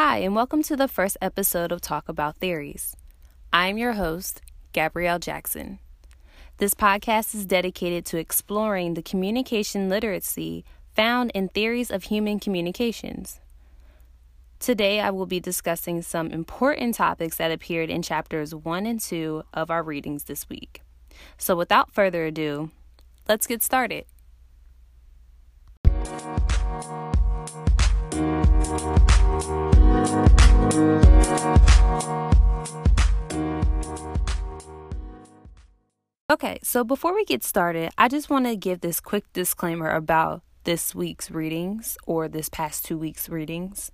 Hi, and welcome to the first episode of Talk About Theories. I'm your host, Gabrielle Jackson. This podcast is dedicated to exploring the communication literacy found in theories of human communications. Today, I will be discussing some important topics that appeared in chapters 1 and 2 of our readings this week. So, without further ado, let's get started. Okay, so before we get started, I just want to give this quick disclaimer about this week's readings or this past two weeks' readings.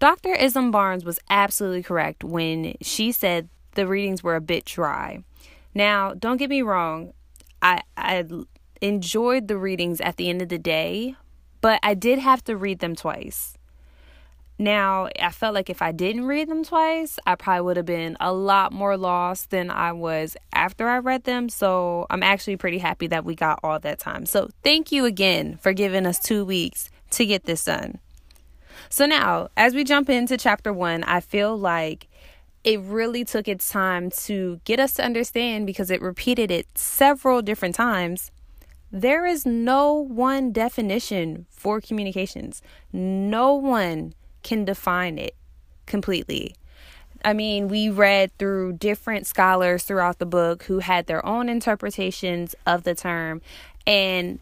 Dr. Ism Barnes was absolutely correct when she said the readings were a bit dry. Now, don't get me wrong, I, I enjoyed the readings at the end of the day, but I did have to read them twice. Now, I felt like if I didn't read them twice, I probably would have been a lot more lost than I was after I read them. So I'm actually pretty happy that we got all that time. So thank you again for giving us two weeks to get this done. So now, as we jump into chapter one, I feel like it really took its time to get us to understand because it repeated it several different times. There is no one definition for communications. No one can define it completely. I mean, we read through different scholars throughout the book who had their own interpretations of the term. And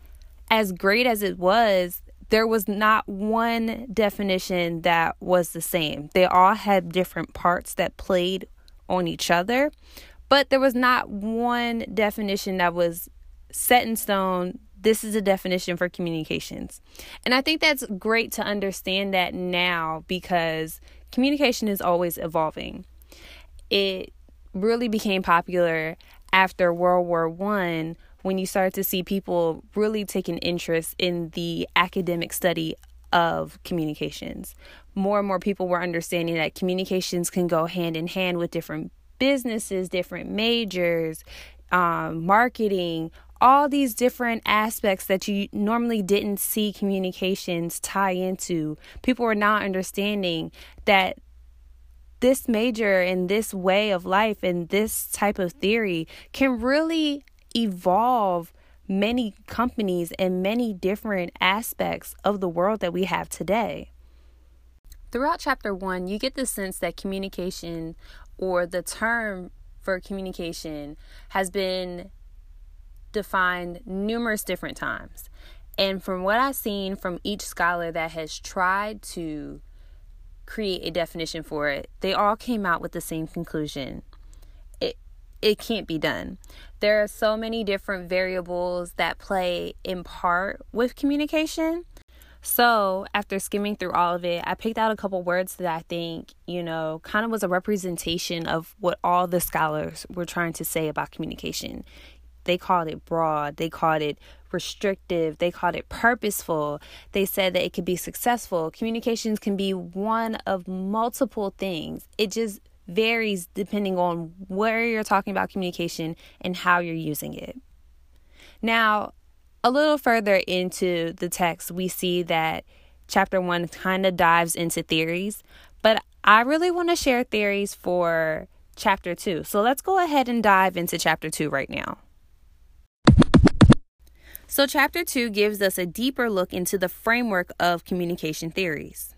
as great as it was, there was not one definition that was the same. They all had different parts that played on each other, but there was not one definition that was set in stone this is a definition for communications. And I think that's great to understand that now because communication is always evolving. It really became popular after World War One when you start to see people really taking interest in the academic study of communications. More and more people were understanding that communications can go hand in hand with different businesses, different majors, um, marketing, all these different aspects that you normally didn't see communications tie into. People are now understanding that this major and this way of life and this type of theory can really evolve many companies and many different aspects of the world that we have today. Throughout chapter one, you get the sense that communication or the term for communication has been defined numerous different times. And from what I've seen from each scholar that has tried to create a definition for it, they all came out with the same conclusion. It it can't be done. There are so many different variables that play in part with communication. So, after skimming through all of it, I picked out a couple words that I think, you know, kind of was a representation of what all the scholars were trying to say about communication. They called it broad, they called it restrictive, they called it purposeful. They said that it could be successful. Communications can be one of multiple things. It just varies depending on where you're talking about communication and how you're using it. Now, a little further into the text, we see that chapter one kind of dives into theories, but I really want to share theories for chapter two. So let's go ahead and dive into chapter two right now. So, chapter two gives us a deeper look into the framework of communication theories.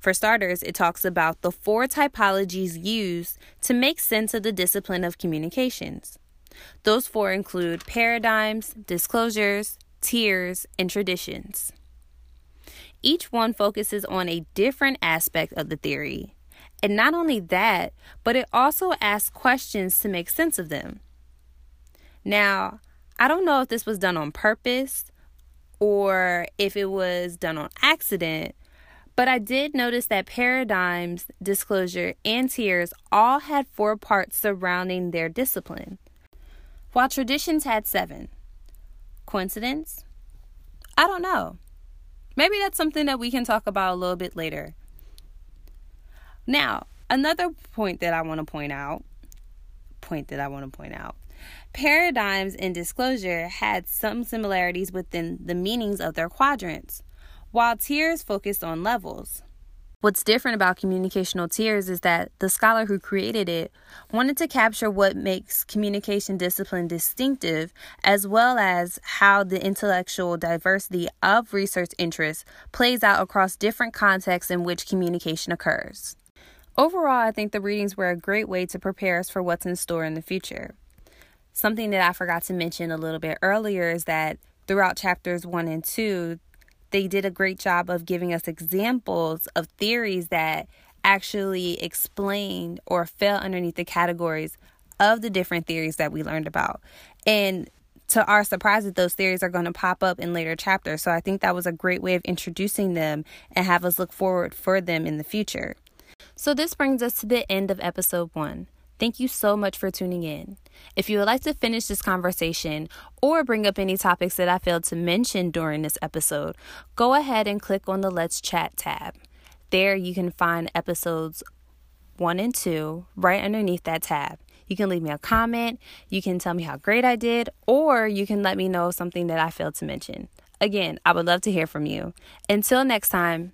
For starters, it talks about the four typologies used to make sense of the discipline of communications. Those four include paradigms, discourses, tiers, and traditions. Each one focuses on a different aspect of the theory. And not only that, but it also asks questions to make sense of them. Now, I don't know if this was done on purpose or if it was done on accident, but I did notice that paradigms, discourse, and tiers all had four parts surrounding their discipline, while traditions had seven. Coincidence? I don't know. Maybe that's something that we can talk about a little bit later. Now, another point that I want to point out, point that I want to point out Paradigms and discourse had some similarities within the meanings of their quadrants, while tiers focused on levels. What's different about communicational tiers is that the scholar who created it wanted to capture what makes communication discipline distinctive, as well as how the intellectual diversity of research interests plays out across different contexts in which communication occurs. Overall, I think the readings were a great way to prepare us for what's in store in the future. Something that I forgot to mention a little bit earlier is that throughout chapters one and two, they did a great job of giving us examples of theories that actually explained or fell underneath the categories of the different theories that we learned about. And to our surprise, that those theories are going to pop up in later chapters. So I think that was a great way of introducing them and have us look forward for them in the future. So this brings us to the end of episode one. Thank you so much for tuning in. If you would like to finish this conversation or bring up any topics that I failed to mention during this episode, go ahead and click on the Let's Chat tab. There you can find episodes one and two right underneath that tab. You can leave me a comment, you can tell me how great I did, or you can let me know something that I failed to mention. Again, I would love to hear from you. Until next time.